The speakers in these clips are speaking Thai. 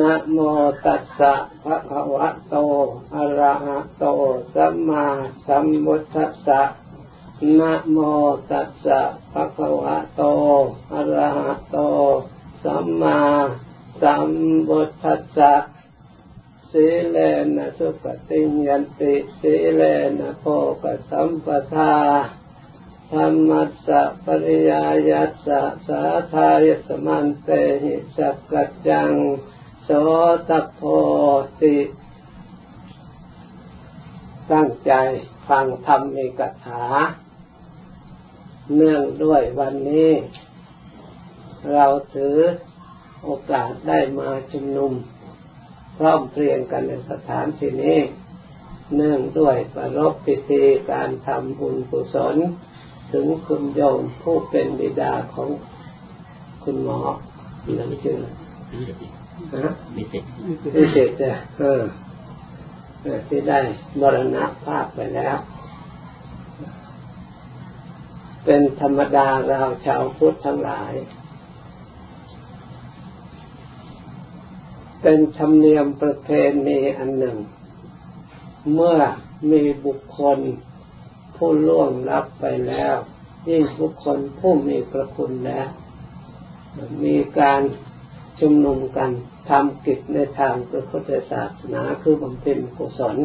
นะโมตัสสะภะคะวะโต อะระหะโต สัมมาสัมพุทธัสสะนะโมตัสสะภะคะวะโต อะระหะโต สัมมาสัมพุทธัสสะสีเลนะสุปฏิยันติสีเลนะโภกสัมปทาธรรมัสสะปริยายัสสะสาทายสมันเตหิสักกัจจัง โสตโพติตั้งใจฟังธรรมมีกถา เนื่องด้วยวันนี้ เราถือโอกาสได้มาชุมนุม พร้อมเพรียงกันในสถานที่นี้ เนื่องด้วยประรบพิธีการทำบุญกุศล ถึงคุณโยมผู้เป็นบิดาของคุณหมอหรือชื่อ ศษมิเศษจ้ะเออที่ได้มรณะภาพไปแล้ว เป็นธรรมดาเราชาวพุทธทั้งหลาย เป็นธรรมเนียมประเพณีอันหนึ่ง เมื่อมีบุคคลผู้ล่วงลับไปแล้วยิ่งบุคคลผู้มีประคุณแล้ว มีการ ชุมนุมกันทำกิจในทางพระพุทธศาสนาคือบำเพ็ญกุศล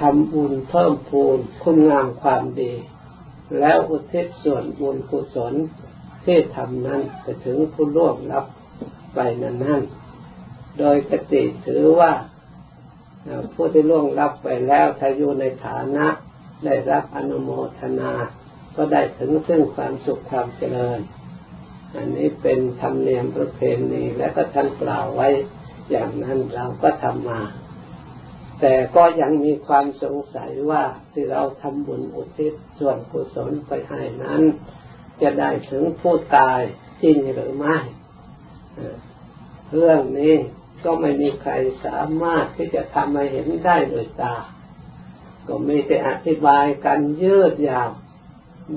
ทำบุญเพิ่มพูนคุณงามความดี แล้วอุทิศส่วนบุญกุศลที่ทำนั้นไปถึงผู้ล่วงลับไปนั้นนั้นโดยกติถือว่าผู้ที่ล่วงลับไปแล้วถ้าอยู่ในฐานะได้รับอนุโมทนา ก็ได้ถึงซึ่งความสุขความเจริญ อันนี้เป็นธรรมเนียมประเพณีและก็ท่านกล่าวไว้ อย่างนั้นเราก็ทำมา แต่ก็ยังมีความสงสัยว่าที่เราทำบุญอุทิศส่วนกุศลไปให้นั้น จะได้ถึงผู้ตายจริงหรือไม่เรื่องนี้ก็ไม่มีใครสามารถที่จะทำให้เห็นได้โดยตา ก็มีแต่อธิบายกันยืดยาว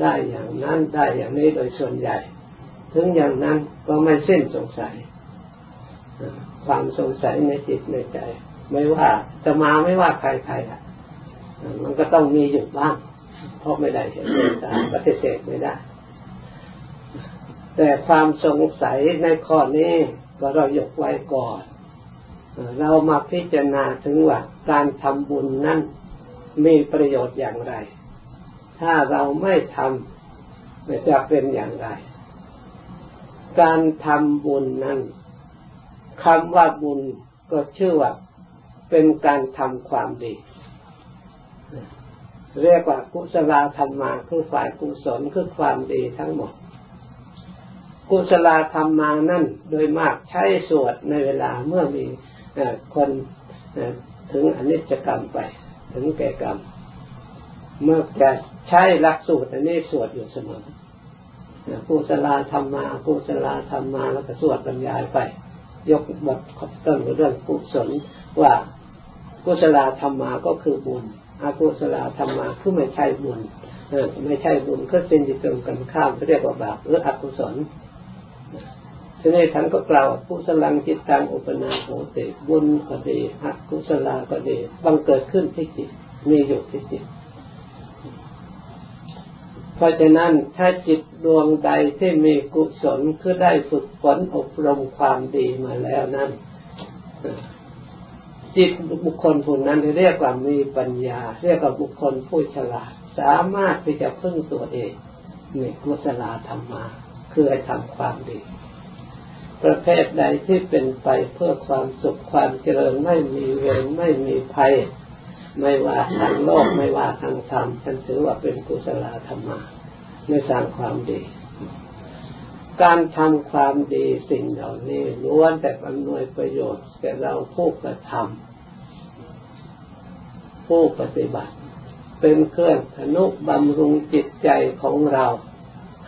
ได้อย่างนั้นได้อย่างนี้โดยส่วนใหญ่ ถึงอย่างนั้นก็ไม่สิ้นสงสัย ความสงสัยในจิตในใจ ไม่ว่าจะมาไม่ว่าใครๆอะมันก็ต้องมีอยู่บ้างเพราะไม่ได้เห็นเนตาปฏิเสธไม่ได้ แต่ความสงสัยในข้อนี้ก็เรายกไว้ก่อน เรามาพิจารณาถึงว่าการทำบุญนั้นมีประโยชน์อย่างไร ถ้าเราไม่ทำจะเป็นอย่างไร การทำบุญนั้นคำว่าบุญก็ชื่อว่าเป็นการทำความดี เรียกว่ากุศลธรรมาคือฝ่ายกุศลคือความดีทั้งหมด กุศลธรรมานั่นโดยมากใช้สวดในเวลาเมื่อมีคนถึงอนิจกรรมไป ถึงแก่กรรม เมื่อจะใช้หลักสูตรอันนี้สวดอยู่เสมอ กุศลาธรรมากุศลาธรรมาแล้วก็สวดบรรยายไป ยกบทต้นเรื่องกุศลว่ากุศลธรรมาก็คือบุญอากุศลธรรมาคือไม่ใช่บุญไม่ใช่บุญก็เป็นจิตตรงกันข้ามเรียกว่าบาปหรืออกุศลทีนี้ท่านก็กล่าวกุศลังจิตตังอุปนาโหติบุญก็ดีอกุศลาก็ดีบังเกิดขึ้นที่จิตมีอยู่ที่จิต เพราะฉะนั้นถ้าจิตดวงใดที่มีกุศลคือได้ฝึกฝนอบรมความดีมาแล้วนั้นจิตบุคคลผู้นั้นเรียกว่ามีปัญญา เรียกว่าบุคคลผู้ฉลาด สามารถที่จะพึ่งตัวเองในกุศลธรรมมาคือให้ทำความดี ประเภทใดที่เป็นไปเพื่อความสุขความเจริญไม่มีเวรไม่มีภัย ไม่ว่าทางโลกไม่ว่าทางธรรมฉันถือว่าเป็นกุศลธรรมะไม่สร้างความดี การทำความดีสิ่งเหล่านี้ล้วนแต่อำนวยประโยชน์แก่เราผู้กระทำผู้ปฏิบัติ เป็นเครื่องอนุบำรุงจิตใจของเรา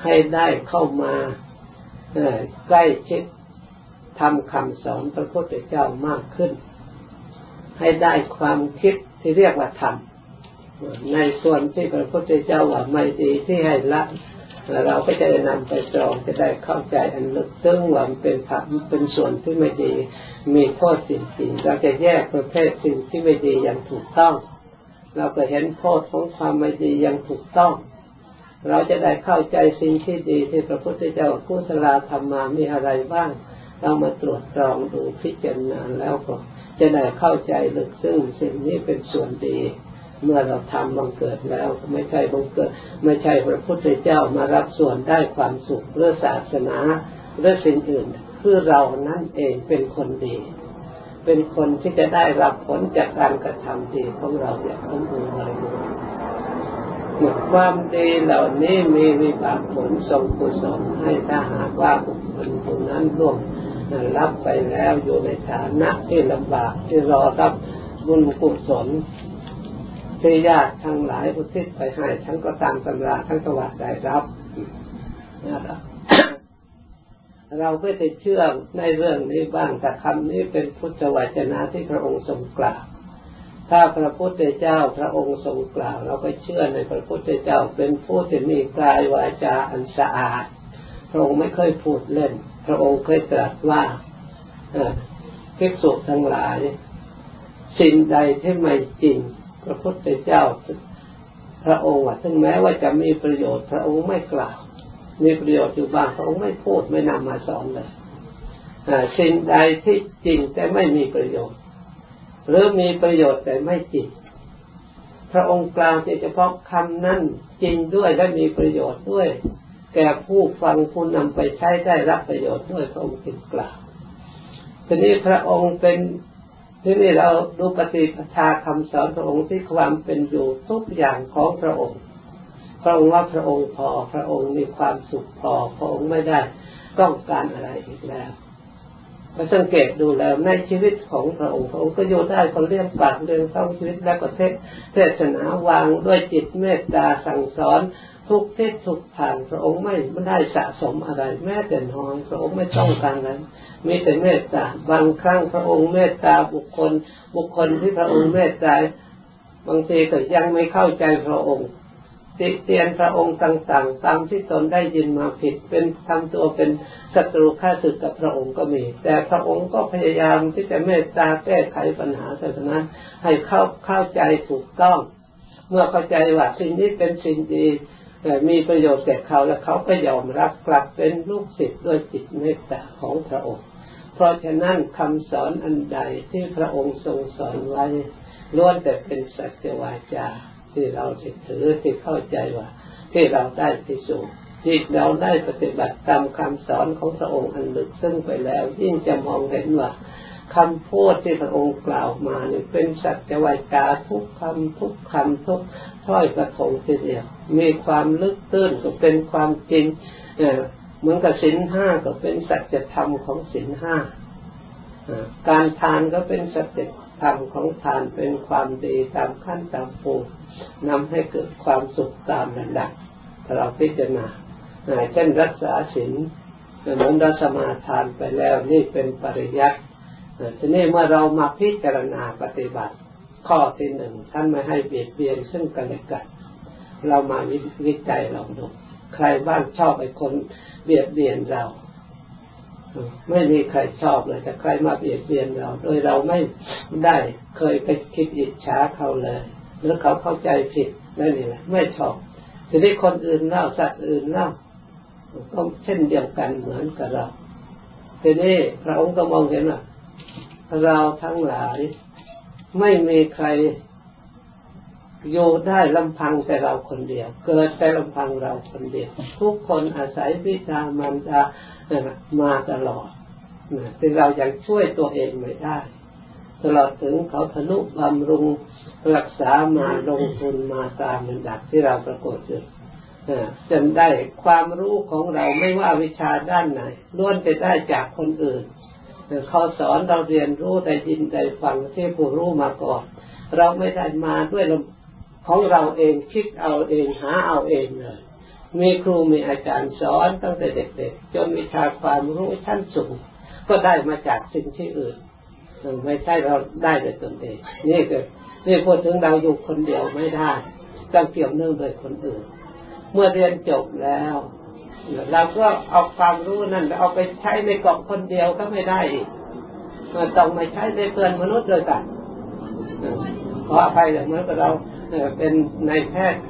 ให้ได้เข้ามาใกล้ชิดทำคำสอนพระพุทธเจ้ามากขึ้น ให้ได้ความคิด ที่เรียกว่าธรรมในส่วนที่พระพุทธเจ้าว่าไม่ดีที่ให้ละเราก็จะได้นำไปตรองจะได้เข้าใจอันลึกซึ้งว่าเป็นผักเป็นส่วนที่ไม่ดี มีโทษสิ่งสิ่งเราจะแยกประเภทสิ่งที่ไม่ดีอย่างถูกต้อง เราก็เห็นโทษของความไม่ดีอย่างถูกต้อง เราจะได้เข้าใจสิ่งที่ดีที่พระพุทธเจ้าผู้สลธรรมมามีอะไรบ้าง เรามาตรวจตรองดูพิจารณาแล้วก็ จะได้เข้าใจลึกซึ้งสิ่งนี้เป็นส่วนดี เมื่อเราทำบังเกิดแล้ว ไม่ใช่บังเกิด ไม่ใช่พระพุทธเจ้ามารับส่วนได้ความสุขเรื่อศาสนาเรือสิ่งอื่น คือเรานั่นเองเป็นคนดี เป็นคนที่จะได้รับผลจากการกระทำดีของเราอย่างสมบูรณ์เลยความดีเหล่านี้มีวิบากผลส่งกุศลให้ถ้าหากว่าบุคคลคนนั้นร่วม รับไปแล้วอยู่ในฐานะที่ลำบากที่รอรับบุญกุศลที่ญาติทั้งหลายอุทิศไปให้ทั้งก็ตามตำราทั้งตวัดได้รับนะครับเราก็จะเชื่อในเรื่องนี้บ้างแต่คำนี้เป็นพุทธวจนะที่พระองค์ทรงกล่าว ถ้าพระพุทธเจ้าพระองค์ทรงกล่าว เราก็เชื่อในพระพุทธเจ้าเป็นผู้ที่มีกายวาจาอันสะอาด พระองค์ไม่เคยพูดเล่น พระองค์เคยตรัสว่าภิกษุทั้งหลายสิ่งใดที่ไม่จริง พระพุทธเจ้า พระองค์ว่าถึงแม้ว่าจะมีประโยชน์พระองค์ไม่กล่าว มีประโยชน์อยู่บ้างพระองค์ไม่พูดไม่นำมาสอนเลยสิ่งใดที่จริงแต่ไม่มีประโยชน์ หรือมีประโยชน์แต่ไม่จริง พระองค์กล่าวเฉพาะคำนั้นจริงด้วยและมีประโยชน์ด้วย แก่ผู้ฟังผู้นำไปใช้ได้รับประโยชน์ด้วยพระองค์จึงกล่าวทีนี้พระองค์เป็นที่นี่เราดูปฏิปทาคำสอนพระองค์ที่ความเป็นอยู่ทุกอย่างของพระองค์ พระองค์ว่าพระองค์พอพระองค์มีความสุขพอพระองค์ไม่ได้ต้องการอะไรอีกแล้วก็สังเกตดูแล้วในชีวิตของพระองค์พระองค์ก็อยู่ได้คนเลี้ยงปากเลี้ยงท้องชีวิตและก็เทศเทศนาวางด้วยจิตเมตตาสั่งสอน ทุกทิศทุกทางพระองค์ไม่ไม่ได้สะสมอะไร แม้แต่น้อยพระองค์ไม่ต้องการนั้นมีแต่เมตตาบางครั้งพระองค์เมตตาบุคคล บุคคลที่พระองค์เมตตาบางทีก็ยังไม่เข้าใจพระองค์ติเตียนพระองค์ต่างๆ ตามที่ตนได้ยินมาผิด เป็นทำตัวเป็นศัตรูข้าศึกกับพระองค์ก็มี แต่พระองค์ก็พยายามที่จะเมตตาแก้ไขปัญหาศาสนาให้เข้าเข้าใจถูกต้อง เมื่อเข้าใจว่าสิ่งนี้เป็นสิ่งดี แต่มีประโยชน์แก่เขาแล้วเขาก็ยอมรับกลับเป็นลูกศิษย์ด้วยจิตเมตตาของพระองค์ เพราะฉะนั้นคำสอนอันใดที่พระองค์ทรงสอนไว้ล้วนแต่เป็นสัจวาจาที่เราจะถือที่เข้าใจว่า ที่เราได้พิสูจน์ที่เราได้ปฏิบัติตามคำสอนของพระองค์อันลึกซึ้งไปแล้ว ยิ่งจะมองเห็นว่า คำพูดที่พระองค์กล่าวมาเนี่ยเป็นสัจวาจาทุกคำทุกคำทุกถ้อยกระทงทีเดียวมีความลึกตื้นก็เป็นความจริงเหมือนกับสินห้าก็เป็นสัจธรรมของสินห้าการทานก็เป็นสัจธรรมของทานเป็นความดีตามขั้นตามปูนำให้เกิดความสุขตามระดับเราพิจารณาเช่นรักษาศีลเหมือนเราสมาทานไปแล้วนี่เป็นปริยัติ ทีนี้เมื่อเรามาพิจารณาปฏิบัติ ข้อที่หนึ่งท่านไม่ให้เบียดเบียนซึ่งกันและกัน เรามาวิจัยลองดูใครบ้างชอบไอ้คนเบียดเบียนเรา ไม่มีใครชอบเลยแต่ใครมาเบียดเบียนเรา โดยเราไม่ได้เคยไปคิดอิจฉาเขาเลย หรือเขาเข้าใจผิดนั่นเองไม่ชอบทีนี้คนอื่นเล่าสัตว์อื่นเล่าก็เช่นเดียวกันเหมือนกับเราทีนี้พระองค์ก็มองเห็นว่า เราทั้งหลาย ไม่มีใครอยู่ได้ลำพังแต่เราคนเดียว เกิดแต่ลำพังเราคนเดียว ทุกคนอาศัยวิชามันจะมาตลอดแต่เรายังช่วยตัวเองไม่ได้ ตลอดถึงเขาทนุบำรุงรักษามาลงทุนมาตามระดับที่เราประกฏอยู่จนได้ความรู้ของเราไม่ว่าวิชาด้านไหนล้วนจะได้จากคนอื่น เขาสอนเราเรียนรู้ได้ยินได้ฟังที่ผู้รู้มาก่อน เราไม่ได้มาด้วยของเราเองคิดเอาเองหาเอาเองเลยมีครูมีอาจารย์สอนตั้งแต่เด็กๆจนวิชาความรู้ชั้นสูงก็ได้มาจากสิ่งที่อื่นไม่ใช่เราได้โดยตนเอง นี่คือนี่พูดถึงเราอยู่คนเดียวไม่ได้ต้องเกี่ยวเนื่องโดยคนอื่น เมื่อเรียนจบแล้ว เราก็เอาความรู้นั่นเอาไปใช้ในกองคนเดียวก็ไม่ได้อีกต้องมาใช้ในเพื่อนมนุษย์ด้วยกันขออภัยแต่เมื่อเราเป็นนายแพทย์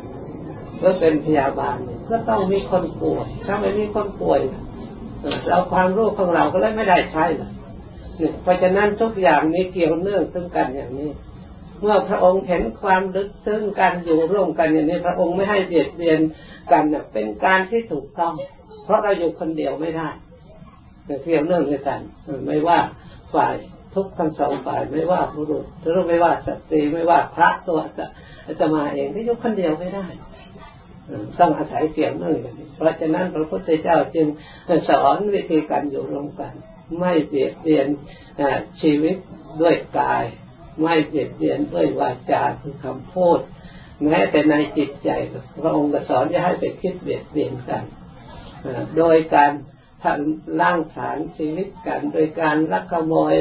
หรือเป็นพยาบาล ก็ต้องมีคนป่วยถ้าไม่มีคนป่วยเราความรู้ของเราก็เลยไม่ได้ใช้เพราะฉะนั้นทุกอย่างนี้เกี่ยวเนื่องซึ่งกันอย่างนี้ เมื่อพระองค์เห็นความลึกซึ้งกันอยู่ร่วมกันอย่างนี้ พระองค์ไม่ให้เบียดเบียน กันเป็นการที่ถูกต้อง เพราะเราอยู่คนเดียวไม่ได้เกี่ยวเนื่องกัน ไม่ว่าฝ่ายทุกทั้งสองฝ่ายไม่ว่าบุรุษหรือไม่ว่าสตรีไม่ว่าพระตัวจะมาเองที่ยุคนเดียวไม่ได้ต้องอาศัยเกี่ยวเนื่องกันเพราะฉะนั้นพระพุทธเจ้าจึงสอนวิธีการอยู่ร่วมกัน ไม่เบียดเบียนชีวิตด้วยกาย ไม่เบียดเบียนด้วยวาจาคือคำพูด แม้แต่ในจิตใจพระองค์ก็สอนจะให้ไปคิดเบียดเบียนกันโดยการทำล่างฐานชีวิตกัน โดยการลักขโมย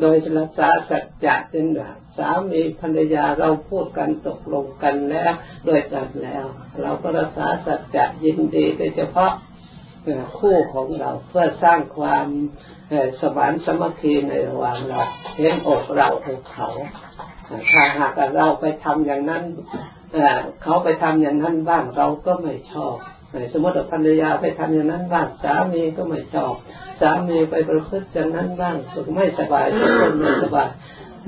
โดยรักษาสัจจะเป็นแบบสามีภรรยาเราพูดกันตกลงกันแล้วโดยกันแล้ว เราก็รักษาสัจจะยินดีโดยเฉพาะคู่ของเราเพื่อสร้างความสมานสมัคคีในระหว่างเราเห็นอกเราอกเขาถ้าหากเราไปทำอย่างนั้น เขาไปทำอย่างนั้นบ้างเราก็ไม่ชอบสมมติว่าภรรยาไปทำอย่างนั้นบ้างสามีก็ไม่ชอบสามีไปประพฤติอย่างนั้นบ้างสุขไม่สบายทุกคนไม่สบาย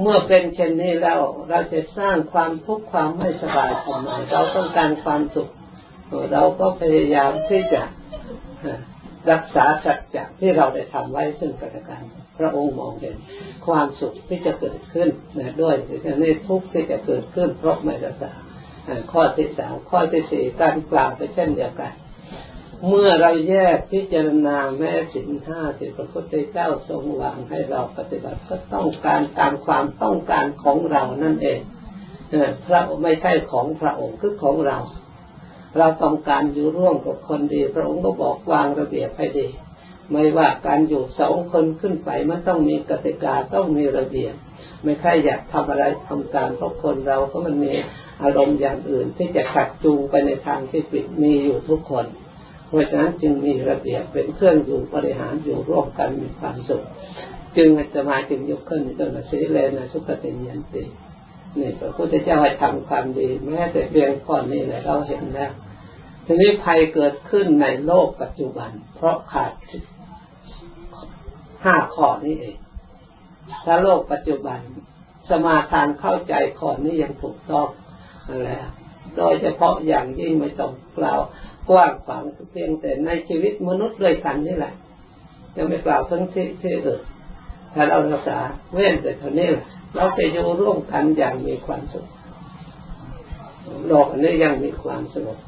เมื่อเป็นเช่นนี้แล้วเราจะสร้างความทุกข์ความไม่สบายทำไมเราต้องการความสุขเราก็พยายามที่จะรักษาสัจจะที่เราได้ทำไว้ซึ่งกันและกันพระองค์มองเห็นความสุขที่จะเกิดขึ้นนะด้วยในทุกข์ที่จะเกิดขึ้นเพราะไม่รักษา ข้อที่สามข้อที่สี่การกล่าวไปเช่นเดียวกัน เมื่อเราแยกพิจารณาแม่สินห้าที่พระพุทธเจ้าทรงวางให้เราปฏิบัติก็ต้องการตามความต้องการของเรานั่นเองพระไม่ใช่ของพระองค์คือของเรา เราต้องการอยู่ร่วมกับคนดี พระองค์ก็บอกวางระเบียบให้ดี ไม่ว่าการอยู่สองคนขึ้นไปมันต้องมีกติกาต้องมีระเบียบไม่ใช่อยากทำอะไรทำการเพราะคนเราก็มันมีอารมณ์อย่างอื่น ที่จะขัดจูงไปในทางที่ผิดมีอยู่ทุกคน เพราะฉะนั้นจึงมีระเบียบเป็นเครื่องอยู่บริหารอยู่ร่วมกันมีความสุขจึงจะมาจึงยกขึ้นจนสีเลนะสุขติยันตินี่พระพุทธเจ้าให้ทำความดีแม้แต่เพียงข้อนี้แหละเราเห็นแล้วทีนี้ภัยเกิดขึ้นในโลกปัจจุบัน เพราะขาด ห้าข้อนี้เอง ถ้าโลกปัจจุบัน สมาทานเข้าใจข้อนี้ยังถูกต้องแล้วโดยเฉพาะอย่างยิ่งไม่ต้องกล่าวกว้างขวางเพียงแต่ในชีวิตมนุษย์ด้วยกันนี่แหละยังไม่กล่าวทั้งที่ที่อื่นถ้าเรารักษาเว้นแต่เท่านี้เราจะอยู่ร่วมกันอย่างมีความสุขโลกนี้ยังมีความสงบ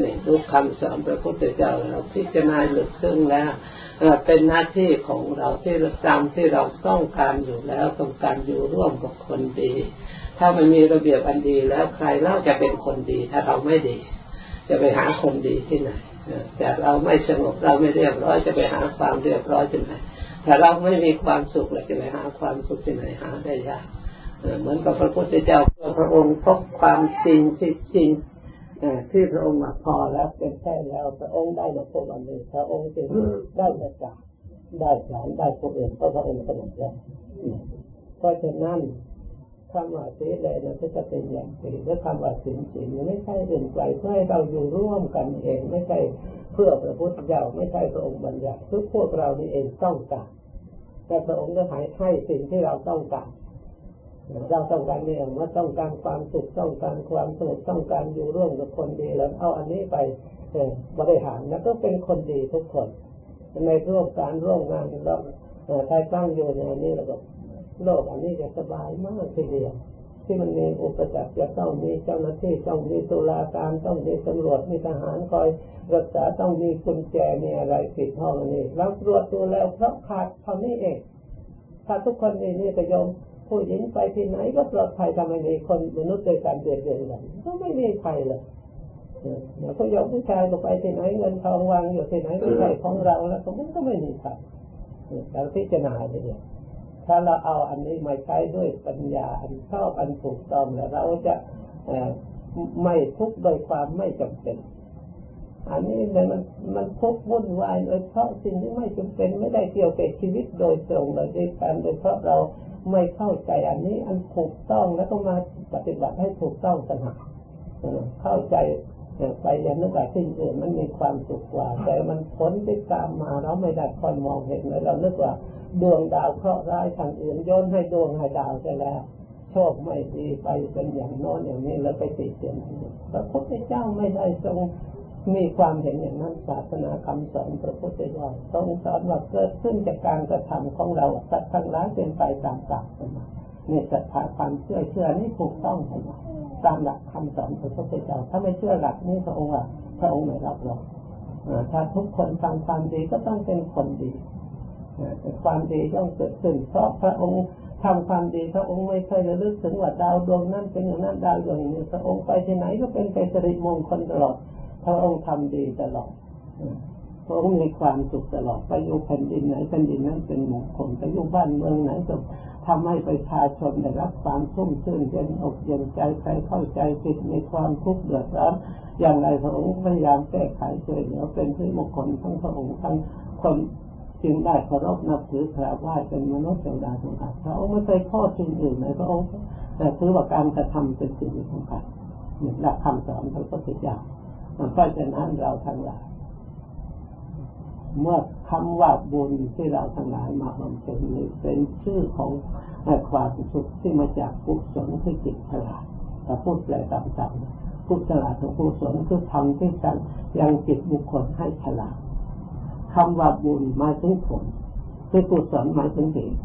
นี่ทุกคำสอนพระพุทธเจ้าเราพิจารณาหลึกซึ้งแล้ว เป็นหน้าที่ของเราที่เราจำที่เราต้องการอยู่แล้วต้องการอยู่ร่วมกับคนดี ถ้ามันมีระเบียบอันดีแล้วใครเล่าจะเป็นคนดี ถ้าเราไม่ดี จะไปหาคนดีที่ไหนแต่เราไม่สงบเราไม่เรียบร้อยจะไปหาความเรียบร้อยที่ไหนถ้าเราไม่มีความสุขเราจะไปหาความสุขที่ไหนหาได้ยากเหมือนกับพระพุทธเจ้าพระองค์พบความจริงที่จริง ที่พระองค์มาพอแล้วเป็นแค่แล้วพระองค์ได้มาพบอันนี้พระองค์จึงได้มาจากได้สอนได้พบเองเพราะพระองค์สงบแล้วเพราะฉะนั้นคำว่าสีเลยนะจะเป็นอย่างสีและคำว่าสินสินไม่ใช่เรื่องไกลเพื่อให้เราอยู่ร่วมกันเอง ไม่ใช่เพื่อพระพุทธเจ้าไม่ใช่พระองค์บัญญัติทุกพวกเรานี่เองต้องการแต่พระองค์ก็ให้ให้สิ่งที่เราต้องการ เราต้องการเนี่ยว่าต้องการความสุขต้องการความสงบต้องการอยู่ร่วมกับคนดีแล้วเอาอันนี้ไปบริหารแล้วก็เป็นคนดีทุกคน ในร่วมการร่วมงานเราใครตั้งอยู่ในนี้แล้วก็โลกอันนี้จะสบายมากทีเดียวที่มันมีอุปสรรคจะต้องมีเจ้าหน้าที่ต้องมีตุลาการต้องมีตำรวจมีทหารคอยรักษาต้องมีกุญแจมีอะไรปิดห้องนี้เราตรวจดูแล้วเพราะขาดเท่านี้เองถ้าทุกคนมีนี่ก็ยอม ผู้หญิงไปที่ไหนก็ปลอดภัยทำไมมีคนมนุษย์ด้วยกันเบียดเบียนกันก็ไม่มีใครเลยเนี่ยวเขายอมผู้ชายก็ไปที่ไหนเงินทองวางอยู่ที่ไหนไม่ใช่ของเราแล้วมันก็ไม่มีใครเราพิจารณาเนี่ยถ้าเราเอาอันนี้มาใช้ด้วยปัญญาอันชอบอันถูกต้องแล้วเราจะไม่ทุกข์โดยความไม่จำเป็น อันนี้เลยมันมันทุกข์วุ่นวายเลยเพราะสิ่งที่ไม่จำเป็นไม่ได้เกี่ยวกับชีวิตโดยตรงเลยด้วยกันโดยเพราะเรา ไม่เข้าใจอันนี้อันถูกต้องแล้วก็มาปฏิบัติให้ถูกต้องสนับเข้าใจไปอย่างนึกว่าสิ่งอื่นมันมีความสุขกว่า แต่มันผลที่ตามมาเราไม่ได้คอยมองเห็นเลยเรานึกว่าดวงดาวเคราะห์ร้ายทางอื่นย้อนให้ดวงให้ดาวไปแล้วโชคไม่ดีไปเป็นอย่างโน้นอย่างนี้แล้วไปติดเตียนพระพุทธเจ้าไม่ได้ทรง มีความเห็นอย่างนั้นศาสนาคำสอนพระพุทธเจ้าทรงสอนว่าเกิดขึ้นจากการกระทำของเราสัตว์ทั้งหลายเป็นไปตามกรรมนี่ศรัทธาความเชื่อเชื่อนี่ถูกต้องไหมตามหลักคำสอนพระพุทธเจ้าถ้าไม่เชื่อหลักนี้พระองค์พระองค์ไม่รับรองถ้าทุกคนทำความดีก็ต้องเป็นคนดีความดีต้องเกิดขึ้น เพราะพระองค์ทำความดีพระองค์ไม่เคยระลึกถึงว่าดาวดวงนั้นเป็นอย่างนั้นดาวดวงนี้พระองค์ไปที่ไหนก็เป็นไปสิริมงคลตลอด พระองค์ทำดีตลอดพระองค์มีความสุขตลอดไปอยู่แผ่นดินไหนแผ่นดินนั้นเป็นมงคลไปอยู่บ้านเมืองไหนก็ทำให้ประชาชนได้รับความชุ่มชื่นเย็นอกเย็นใจใครเข้าใจผิดมีความทุกข์เดือดร้อนอย่างไรพระองค์พยายามแก้ไขช่วยเหลือเป็นที่มงคลทั้งพระองค์ทั้งคนจึงได้เคารพนับถือกราบไหว้เป็นมนุษย์เทวดาสงฆ์พระองค์ไม่เคยโทษสิ่งอื่นเลยพระองค์แต่ถือว่าการกระทำเป็นสิ่งสำคัญหลักคำสอนพระพุทธเจ้า เพราะฉะนั้นเราทั้งหลาย เมื่อคำว่าบุญที่เราทั้งหลายมาบำเพ็ญนี้เป็นชื่อของความสุขที่มาจากกุศลที่จิตฉลาดแต่พูดแปลต่างๆผู้ฉลาดของกุศลคือทำที่กันยังจิตบุคคลให้ฉลาดคำว่าบุญหมายถึงผลคือกุศลหมายถึงเหตุ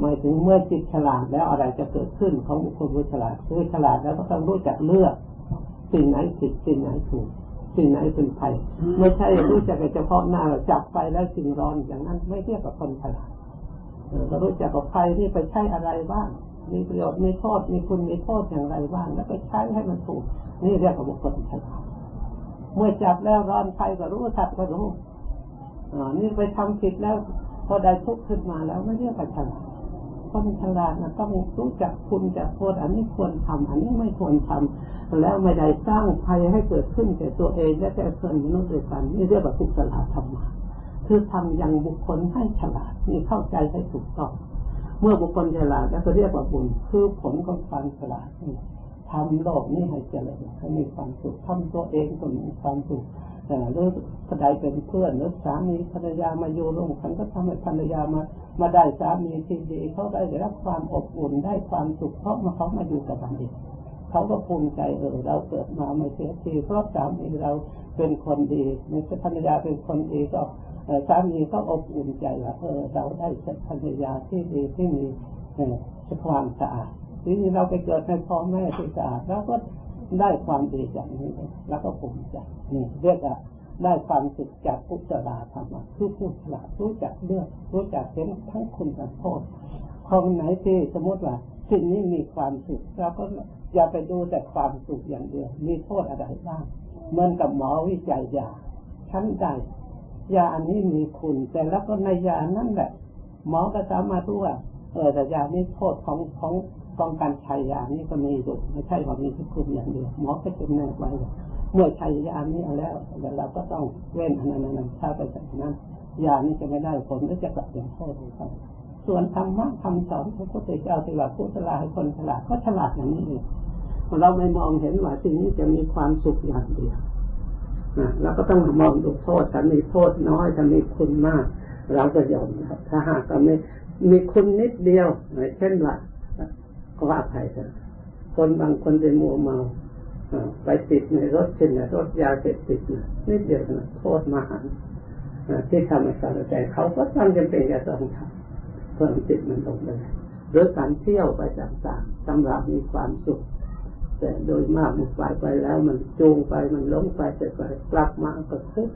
หมายถึงเมื่อจิตฉลาดแล้วอะไรจะเกิดขึ้นของบุคคลผู้ฉลาดคือฉลาดแล้วก็ต้องรู้จักเลือก สิ่งไหนผิดสิ่งไหนถูกสิ่งไหนเป็นภัยไม่ใช่รู้จักเฉพาะหน้าจับไปแล้วสิ่งร้อนอย่างนั้นไม่เรียกว่าคนฉลาดเรารู้จักกับไฟที่ไปใช้อะไรบ้าง มีประโยชน์มีโทษมีคุณมีโทษอย่างไรบ้าง แล้วไปใช้ให้มันถูก นี่เรียกว่าบุคคลฉลาดเมื่อจับแล้วร้อนไฟก็รู้ทัดก็รู้อ่านี่ไปทำผิดแล้วพอได้ทุกข์ขึ้นมาแล้วไม่เรียกว่าฉลาด คนฉลาดนะต้องรู้จักคุณจักโทษอันนี้ควรทำอันนี้ไม่ควรทำแล้วไม่ได้สร้างภัยให้เกิดขึ้นแก่ตัวเองและแก่เพื่อนมนุษย์ด้วยกันนี่เรียกว่าผู้ฉลาดธรรมะคือทำอย่างบุคคลให้ฉลาดนี่เข้าใจให้ถูกต้อง เมื่อบุคคลฉลาดแล้วจะเรียกว่าบุญคือผลของความฉลาดทำโลกนี้ให้เจริญให้มีความสุขทำตัวเองก็มีความสุข หรือก็ได้เป็นเพื่อนหรือสามีภรรยามาอยู่ร่วมกันก็ทำให้ภรรยามา มาได้สามีที่ดีเขาได้รับความอบอุ่นได้ความสุขเพราะมาเขามาอยู่กับกันเองเขาก็ภูมิใจเออเราเกิดมาไม่เสียทีเพราะสามีเราเป็นคนดีในภรรยาเป็นคนดีก็สามีก็อบอุ่นใจว่าเออเราได้ภรรยาที่ดีที่มีความสะอาดทีนี้เราไปเกิดในพ่อแม่ที่สะอาดแล้วก็ ความดีจากนี้แล้วก็ภูมิใจนี่เรียกว่าได้ความสุขจากพุทธลาธรรมะคือผู้ฉลาดรู้จักเลือกรู้จักเห็นทั้งคุณและโทษคนไหนที่สมมติว่าสิ่งนี้มีความสุขเราก็อย่าไปดูแต่ความสุขอย่างเดียว มีโทษอะไรบ้างเหมือนกับหมอวิจัยยาชั้นใดยาอันนี้มีคุณแต่แล้วก็ในยานั่นแหละหมอก็สามารถรู้ว่าเออแต่ยานี้โทษของของ ของการใช้ยานี้ก็มีอยู่ไม่ใช่ว่ามีแค่คุณอย่างเดียวหมอก็จะแนบไว้เมื่อใช้ยานี้แล้วเดี๋ยวเราก็ต้องเว้นอันนั้นนั้นถ้าไปจากนั้นยานี้จะไม่ได้ผลก็จะกลับอย่างโทษครับส่วนธรรมะคำสอนพระพุทธเจ้าที่ว่าผู้ฉลาดให้คนฉลาดก็ฉลาดอย่างนี้เองเราไม่มองเห็นว่าสิ่งนี้จะมีความสุขอย่างเดียวเราก็ต้องมองดูโทษถ้ามีโทษน้อยถ้ามีคุณมาก เราก็ยอมถ้าหากไม่มีคุณนิดเดียวเช่นว่า ว่าภัยเถอะคนบางคนเป็นมัวเมาไปติดในรถเช่นรถยาเสพติดนิดเดียวนะโทษมหันที่ทำให้สารแต่เขาก็ตั้งจำเป็นจะต้องทำเพิ่มจิตมันลงไปหรือการเที่ยวไปต่างๆสำหรับมีความสุข แต่โดยมากมันไปไปแล้วมันจูงไปมันล้มไปแต่ไปกลับมาก็ทุกข์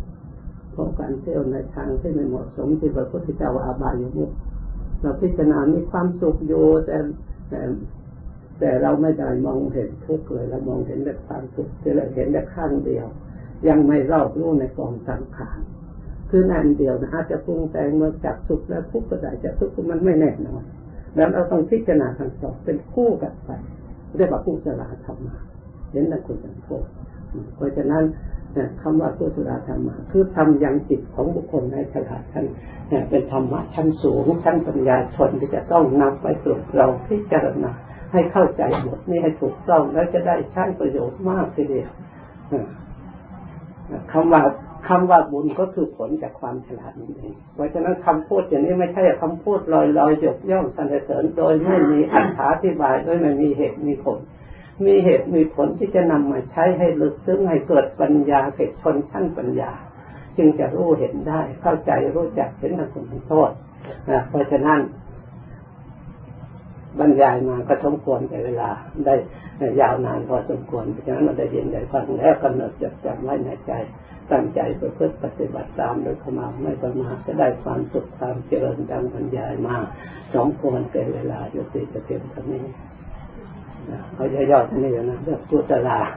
เพราะการเที่ยวในทางที่ไม่เหมาะสมที่พระพุทธเจ้าอาบายอยู่นี่เราพิจารณามีความสุขอยู่แต่ แต่เราไม่ได้มองเห็นทุกข์เลยเรามองเห็นแต่ความสุขที่เราเห็นแต่ข้างเดียว ยังไม่รอบรู้ในกองสังขารคือนั่นเดียวนะอาจจะปรุงแต่งเมื่อจับสุขแล้วทุกข์ก็ได้จะทุกข์มันไม่แน่นอนแล้วเราต้องพิจารณาทั้งสองเป็นคู่กันไปเรียกว่าผู้สลาธรรมะเห็นแต่คุณเป็นโทษเพราะฉะนั้นคำว่ากุศลธรรมะคือทำยังจิตของบุคคลในฉลาดท่านเป็นธรรมะชั้นสูงชั้นปัญญาชนที่จะต้องนำไปสู่เราพิจารณา ให้เข้าใจหมดนี่ให้ถูกต้องแล้วจะได้ใช้ประโยชน์มากทีเดียวคำว่าคำว่าบุญก็คือผลจากความฉลาดนั่นเองเพราะฉะนั้นคำพูดอย่างนี้ไม่ใช่คำพูดลอยลอยยกย่องสรรเสริญโดยไม่มีอธิบายโดยไม่มีเหตุมีผล มีเหตุมีผลที่จะนำมาใช้ให้ลึกซึ้งให้เกิดปัญญาเกิดชนชั้นปัญญา จึงจะรู้เห็นได้ เข้าใจรู้จักเห็นทางคุณโทษเพราะฉะนั้น บรรยายมาก็สมควรแต่เวลาได้ยาวนานพอสมควรเพราะฉะนั้นเราได้ยินได้ฟังแล้วกำหนดจดจำไว้ในใจตั้งใจประพฤติปฏิบัติตามโดยขมาไม่ประมาทจะได้ความสุขความเจริญดังบรรยายมาสมควรแต่เวลาโยติจะเต็มท่านี้เอาย่อๆท่านี้นะเรื่องพุทธลา